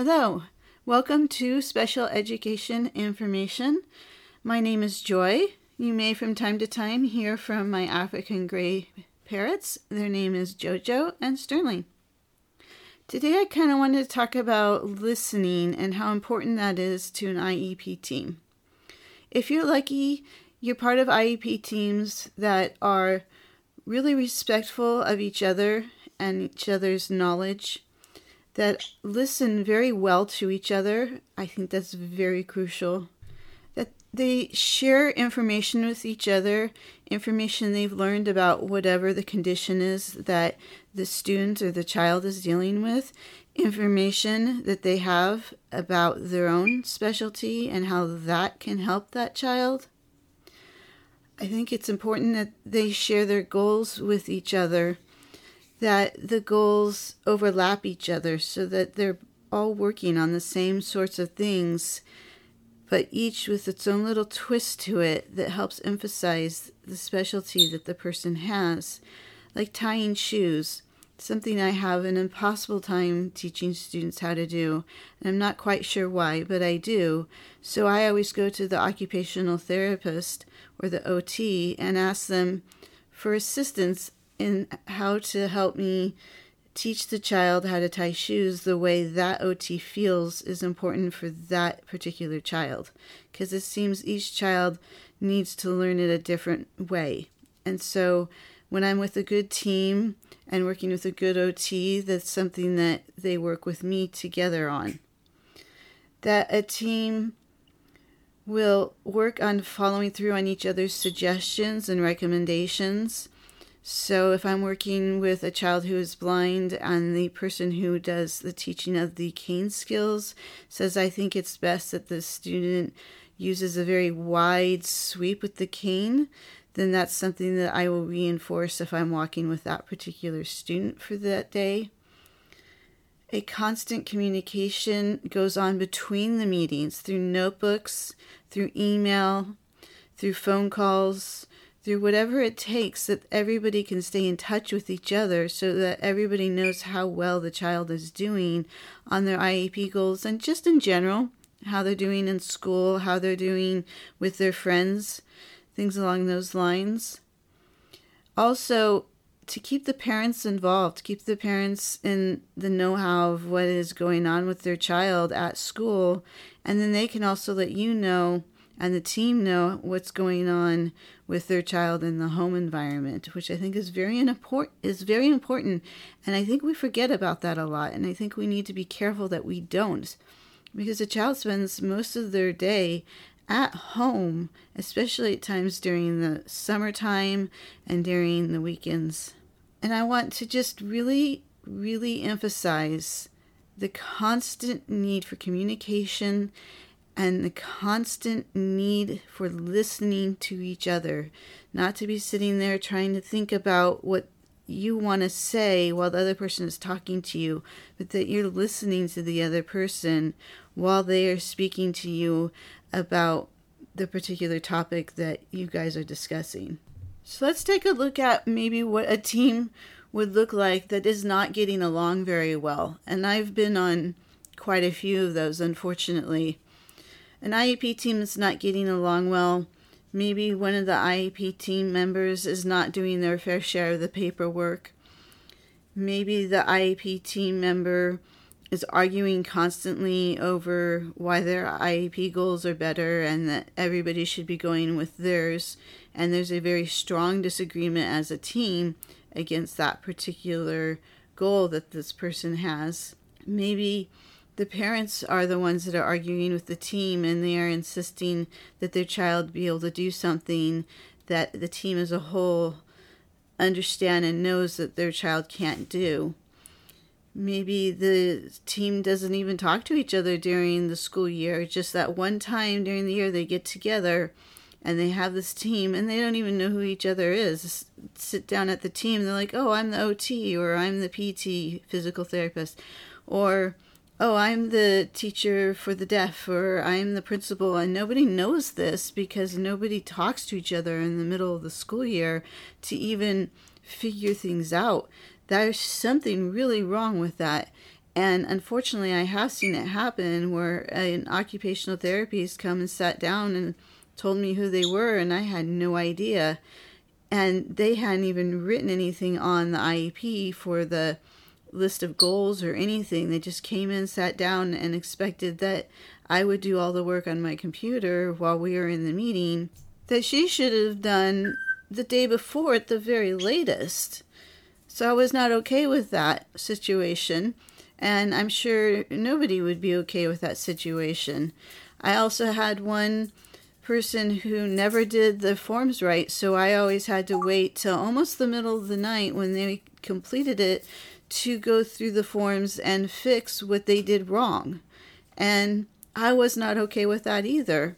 Hello, welcome to Special Education Information. My name is Joy. You may from time to time hear from my African gray parrots. Their name is Jojo and Sterling. Today I kind of wanted to talk about listening and how important that is to an IEP team. If you're lucky, you're part of IEP teams that are really respectful of each other and each other's knowledge that listen very well to each other. I think that's very crucial. That they share information with each other, information they've learned about whatever the condition is that the student or the child is dealing with, information that they have about their own specialty and how that can help that child. I think it's important that they share their goals with each other that the goals overlap each other so that they're all working on the same sorts of things, but each with its own little twist to it that helps emphasize the specialty that the person has. Like tying shoes, something I have an impossible time teaching students how to do. And I'm not quite sure why, but I do. So I always go to the occupational therapist or the OT and ask them for assistance in how to help me teach the child how to tie shoes the way that OT feels is important for that particular child. Because it seems each child needs to learn it a different way. And so when I'm with a good team and working with a good OT, that's something that they work with me together on. That a team will work on following through on each other's suggestions and recommendations so, if I'm working with a child who is blind and the person who does the teaching of the cane skills says, I think it's best that the student uses a very wide sweep with the cane, then that's something that I will reinforce if I'm walking with that particular student for that day. A constant communication goes on between the meetings through notebooks, through email, through phone calls through whatever it takes that everybody can stay in touch with each other so that everybody knows how well the child is doing on their IEP goals and just in general, how they're doing in school, how they're doing with their friends, things along those lines. Also, to keep the parents involved, keep the parents in the know how of what is going on with their child at school, and then they can also let you know and the team know what's going on with their child in the home environment, which I think is very important is very important and I think we forget about that a lot and I think we need to be careful that we don't because a child spends most of their day at home, especially at times during the summertime and during the weekends. And I want to just really really emphasize the constant need for communication and the constant need for listening to each other, not to be sitting there trying to think about what you want to say while the other person is talking to you, but that you're listening to the other person while they are speaking to you about the particular topic that you guys are discussing. So let's take a look at maybe what a team would look like that is not getting along very well. And I've been on quite a few of those, unfortunately an IEP team is not getting along well. Maybe one of the IEP team members is not doing their fair share of the paperwork. Maybe the IEP team member is arguing constantly over why their IEP goals are better and that everybody should be going with theirs. And there's a very strong disagreement as a team against that particular goal that this person has. Maybe the parents are the ones that are arguing with the team and they are insisting that their child be able to do something that the team as a whole understand and knows that their child can't do. Maybe the team doesn't even talk to each other during the school year. Just that one time during the year they get together and they have this team and they don't even know who each other is. Sit down at the team, they're like, oh, I'm the OT or I'm the PT, physical therapist. Or oh, I'm the teacher for the deaf, or I'm the principal, and nobody knows this because nobody talks to each other in the middle of the school year to even figure things out. There's something really wrong with that. And unfortunately, I have seen it happen where an occupational therapist come and sat down and told me who they were, and I had no idea. And they hadn't even written anything on the IEP for the list of goals or anything. They just came in, sat down, and expected that I would do all the work on my computer while we were in the meeting that she should have done the day before at the very latest. So I was not okay with that situation, and I'm sure nobody would be okay with that situation. I also had one person who never did the forms right, so I always had to wait till almost the middle of the night when they completed it to go through the forms and fix what they did wrong. And I was not okay with that either.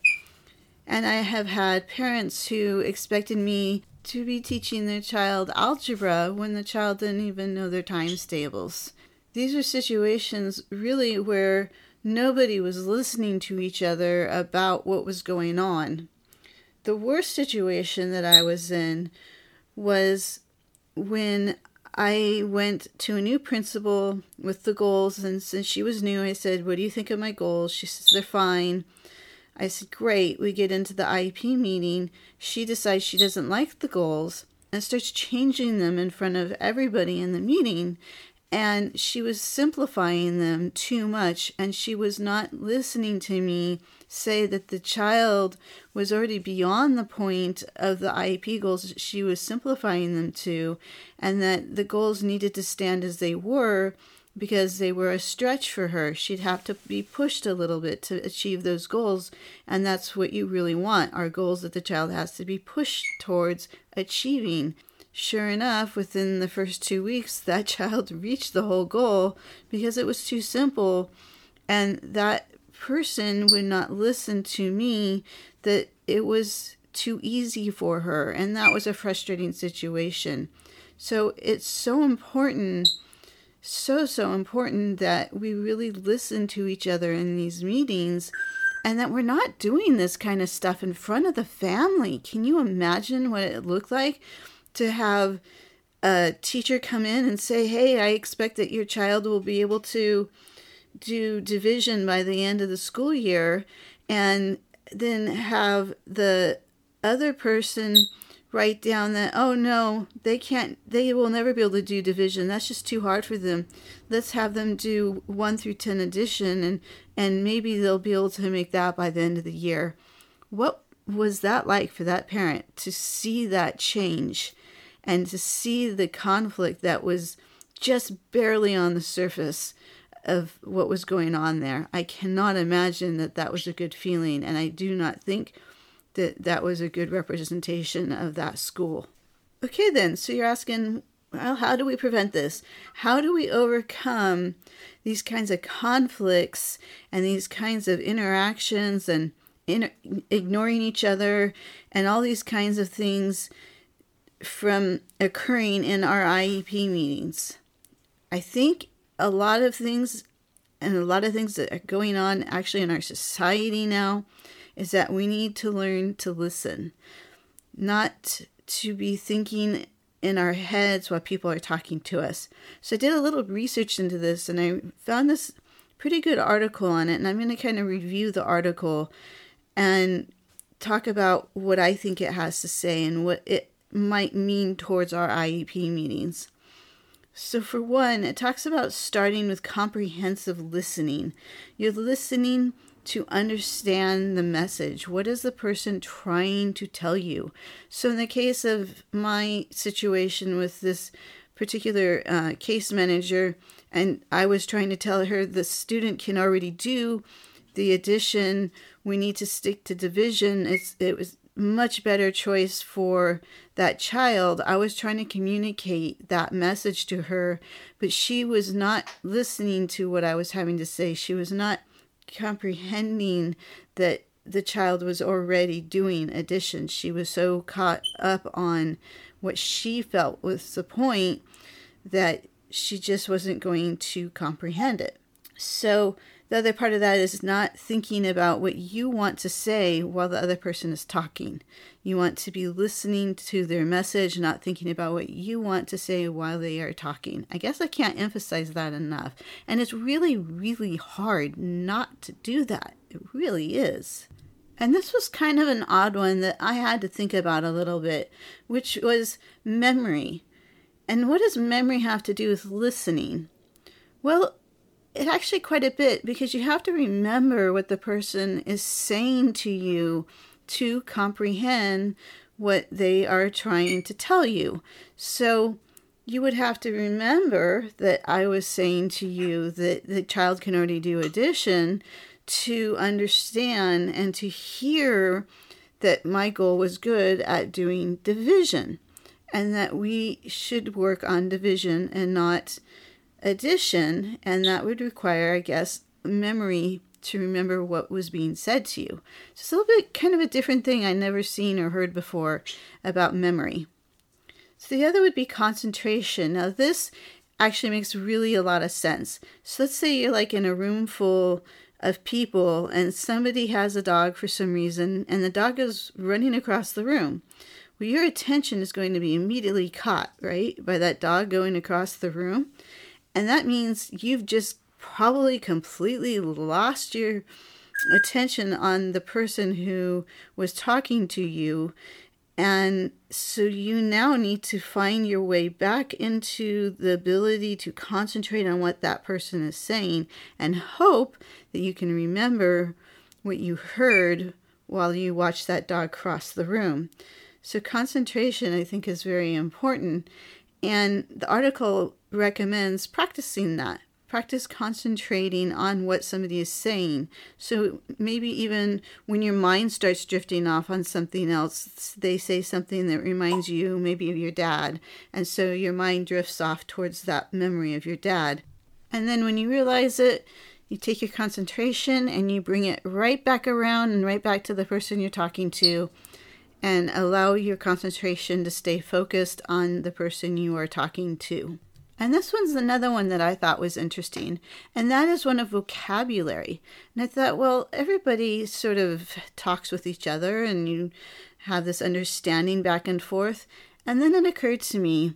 And I have had parents who expected me to be teaching their child algebra when the child didn't even know their times tables. These are situations really where nobody was listening to each other about what was going on. The worst situation that I was in was when I went to a new principal with the goals, and since she was new, I said, What do you think of my goals? She says, They're fine. I said, Great. We get into the IEP meeting. She decides she doesn't like the goals and starts changing them in front of everybody in the meeting. And she was simplifying them too much, and she was not listening to me say that the child was already beyond the point of the IEP goals she was simplifying them to, and that the goals needed to stand as they were because they were a stretch for her. She'd have to be pushed a little bit to achieve those goals, and that's what you really want are goals that the child has to be pushed towards achieving. Sure enough, within the first two weeks, that child reached the whole goal because it was too simple, and that person would not listen to me that it was too easy for her, and that was a frustrating situation. So it's so important so, so important that we really listen to each other in these meetings and that we're not doing this kind of stuff in front of the family. Can you imagine what it looked like to have a teacher come in and say, Hey, I expect that your child will be able to do division by the end of the school year, and then have the other person write down that oh no they can't they will never be able to do division. That's just too hard for them. Let's have them do 1 through 10 addition and and maybe they'll be able to make that by the end of the year. What was that like for that parent to see that change and to see the conflict that was just barely on the surface of what was going on there i cannot imagine that that was a good feeling and i do not think that that was a good representation of that school. Okay, then, so you're asking, well, how do we prevent this? How do we overcome these kinds of conflicts and these kinds of interactions and in, ignoring each other and all these kinds of things from occurring in our IEP meetings? I think a lot of things and a lot of things that are going on actually in our society now is that we need to learn to listen, not to be thinking in our heads while people are talking to us. So I did a little research into this and I found this pretty good article on it. And I'm going to kind of review the article and talk about what I think it has to say and what it might mean towards our IEP meetings. So, for one, it talks about starting with comprehensive listening. You're listening to understand the message. What is the person trying to tell you? So, in the case of my situation with this particular uh, case manager, and I was trying to tell her the student can already do the addition, we need to stick to division. It's, it was much better choice for that child. I was trying to communicate that message to her, but she was not listening to what I was having to say. She was not comprehending that the child was already doing addition. She was so caught up on what she felt was the point that she just wasn't going to comprehend it. So, the other part of that is not thinking about what you want to say while the other person is talking. You want to be listening to their message, not thinking about what you want to say while they are talking. I guess I can't emphasize that enough. And it's really, really hard not to do that. It really is. And this was kind of an odd one that I had to think about a little bit, which was memory. And what does memory have to do with listening? Well, it actually quite a bit because you have to remember what the person is saying to you to comprehend what they are trying to tell you. So you would have to remember that I was saying to you that the child can already do addition to understand and to hear that my goal was good at doing division and that we should work on division and not addition, and that would require, I guess, memory to remember what was being said to you. So it's a little bit kind of a different thing I never seen or heard before about memory. So the other would be concentration. Now this actually makes really a lot of sense. So let's say you're like in a room full of people and somebody has a dog for some reason and the dog is running across the room. Well, your attention is going to be immediately caught, right, by that dog going across the room. And that means you've just probably completely lost your attention on the person who was talking to you. And so you now need to find your way back into the ability to concentrate on what that person is saying and hope that you can remember what you heard while you watch that dog cross the room. So, concentration, I think, is very important. And the article recommends practicing that. Practice concentrating on what somebody is saying. So maybe even when your mind starts drifting off on something else, they say something that reminds you maybe of your dad. And so your mind drifts off towards that memory of your dad. And then when you realize it, you take your concentration and you bring it right back around and right back to the person you're talking to and allow your concentration to stay focused on the person you are talking to. And this one's another one that I thought was interesting, and that is one of vocabulary. And I thought, well, everybody sort of talks with each other and you have this understanding back and forth. And then it occurred to me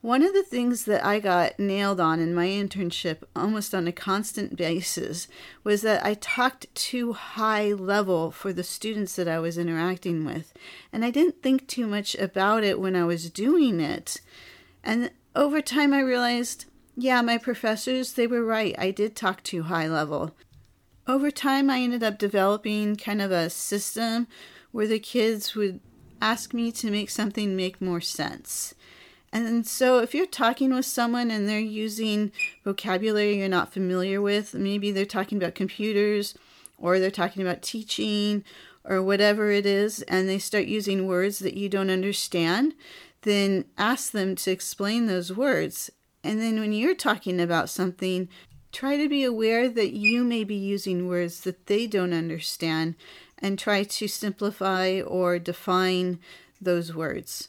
one of the things that I got nailed on in my internship almost on a constant basis was that I talked too high level for the students that I was interacting with. And I didn't think too much about it when I was doing it. And over time I realized, yeah, my professors, they were right. I did talk too high level. Over time I ended up developing kind of a system where the kids would ask me to make something make more sense. And so, if you're talking with someone and they're using vocabulary you're not familiar with, maybe they're talking about computers or they're talking about teaching or whatever it is, and they start using words that you don't understand, then ask them to explain those words. And then, when you're talking about something, try to be aware that you may be using words that they don't understand and try to simplify or define those words.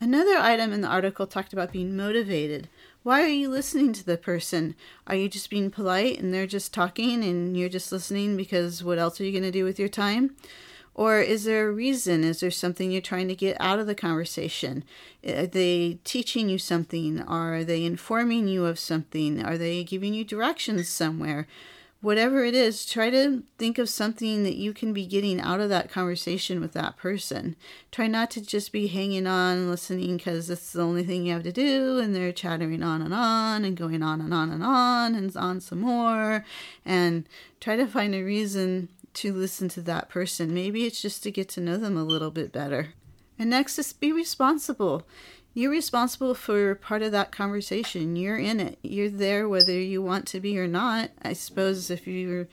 Another item in the article talked about being motivated. Why are you listening to the person? Are you just being polite and they're just talking and you're just listening because what else are you going to do with your time? Or is there a reason? Is there something you're trying to get out of the conversation? Are they teaching you something? Are they informing you of something? Are they giving you directions somewhere? whatever it is, try to think of something that you can be getting out of that conversation with that person. Try not to just be hanging on listening because it's the only thing you have to do, and they're chattering on and on and going on and on and on and on some more. And try to find a reason to listen to that person. Maybe it's just to get to know them a little bit better. And next is be responsible you're responsible for part of that conversation. You're in it. You're there whether you want to be or not. I suppose if you're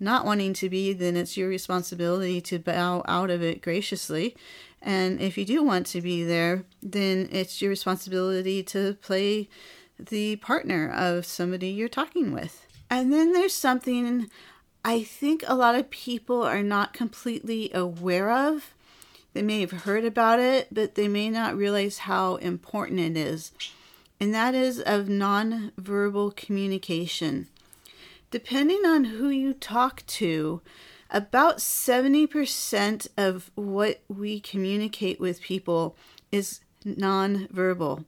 not wanting to be, then it's your responsibility to bow out of it graciously. And if you do want to be there, then it's your responsibility to play the partner of somebody you're talking with. And then there's something I think a lot of people are not completely aware of they may have heard about it, but they may not realize how important it is. And that is of nonverbal communication. depending on who you talk to, about 70% of what we communicate with people is nonverbal.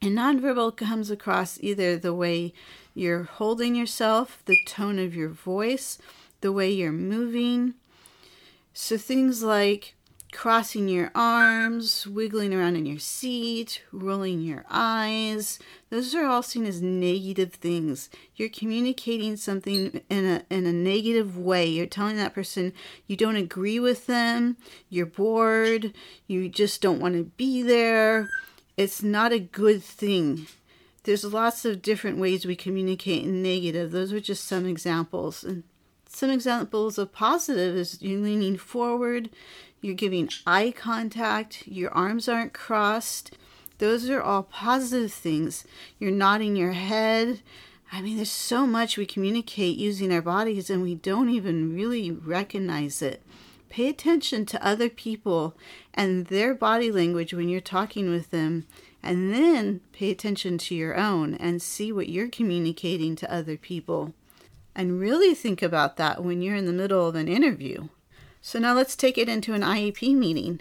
And nonverbal comes across either the way you're holding yourself, the tone of your voice, the way you're moving. So things like crossing your arms, wiggling around in your seat, rolling your eyes. Those are all seen as negative things. You're communicating something in a in a negative way. You're telling that person you don't agree with them, you're bored, you just don't want to be there. It's not a good thing. There's lots of different ways we communicate in negative. Those are just some examples. And some examples of positive is you're leaning forward, you're giving eye contact, your arms aren't crossed. Those are all positive things. You're nodding your head. I mean, there's so much we communicate using our bodies and we don't even really recognize it. Pay attention to other people and their body language when you're talking with them, and then pay attention to your own and see what you're communicating to other people. And really think about that when you're in the middle of an interview. So now let's take it into an IEP meeting.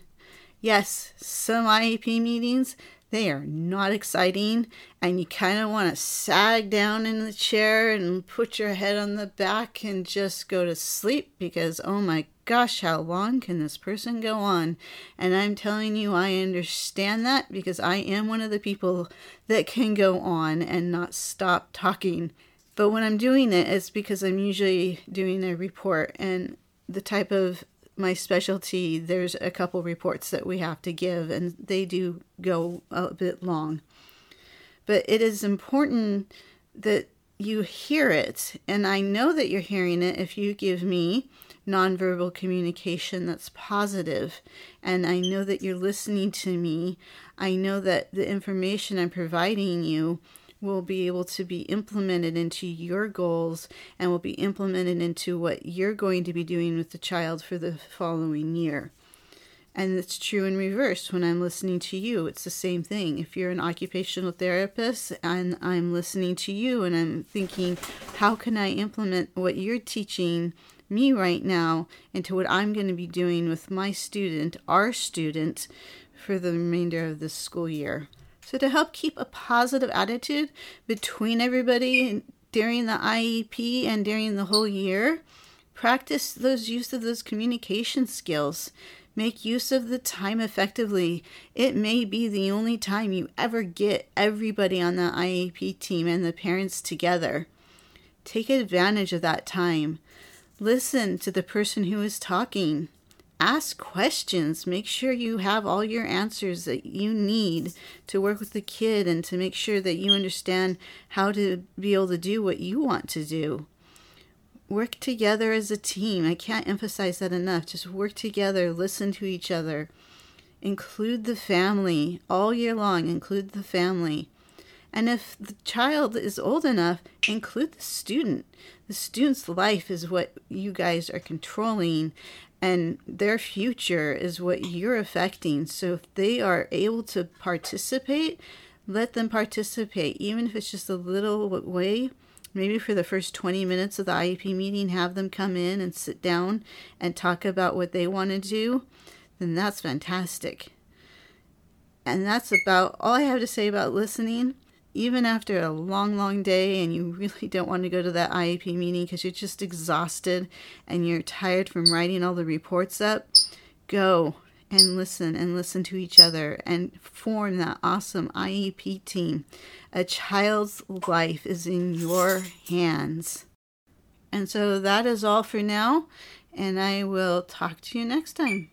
Yes, some IEP meetings, they are not exciting, and you kind of want to sag down in the chair and put your head on the back and just go to sleep because, oh my gosh, how long can this person go on? And I'm telling you, I understand that because I am one of the people that can go on and not stop talking. But when I'm doing it, it's because I'm usually doing a report and the type of my specialty, there's a couple reports that we have to give, and they do go a bit long. But it is important that you hear it, and I know that you're hearing it if you give me nonverbal communication that's positive, and I know that you're listening to me. I know that the information I'm providing you will be able to be implemented into your goals and will be implemented into what you're going to be doing with the child for the following year. And it's true in reverse when I'm listening to you. It's the same thing. If you're an occupational therapist and I'm listening to you and I'm thinking, how can I implement what you're teaching me right now into what I'm going to be doing with my student, our student, for the remainder of this school year? So, to help keep a positive attitude between everybody during the IEP and during the whole year, practice those use of those communication skills. Make use of the time effectively. It may be the only time you ever get everybody on the IEP team and the parents together. Take advantage of that time. Listen to the person who is talking ask questions. Make sure you have all your answers that you need to work with the kid and to make sure that you understand how to be able to do what you want to do. Work together as a team. I can't emphasize that enough. Just work together, listen to each other. Include the family all year long, include the family. And if the child is old enough, include the student. The student's life is what you guys are controlling, and their future is what you're affecting. So if they are able to participate, let them participate, even if it's just a little way. Maybe for the first 20 minutes of the IEP meeting, have them come in and sit down and talk about what they want to do, then that's fantastic. And that's about all I have to say about listening even after a long, long day and you really don't want to go to that IEP meeting because you're just exhausted and you're tired from writing all the reports up, go and listen and listen to each other and form that awesome IEP team. A child's life is in your hands. And so that is all for now, and I will talk to you next time.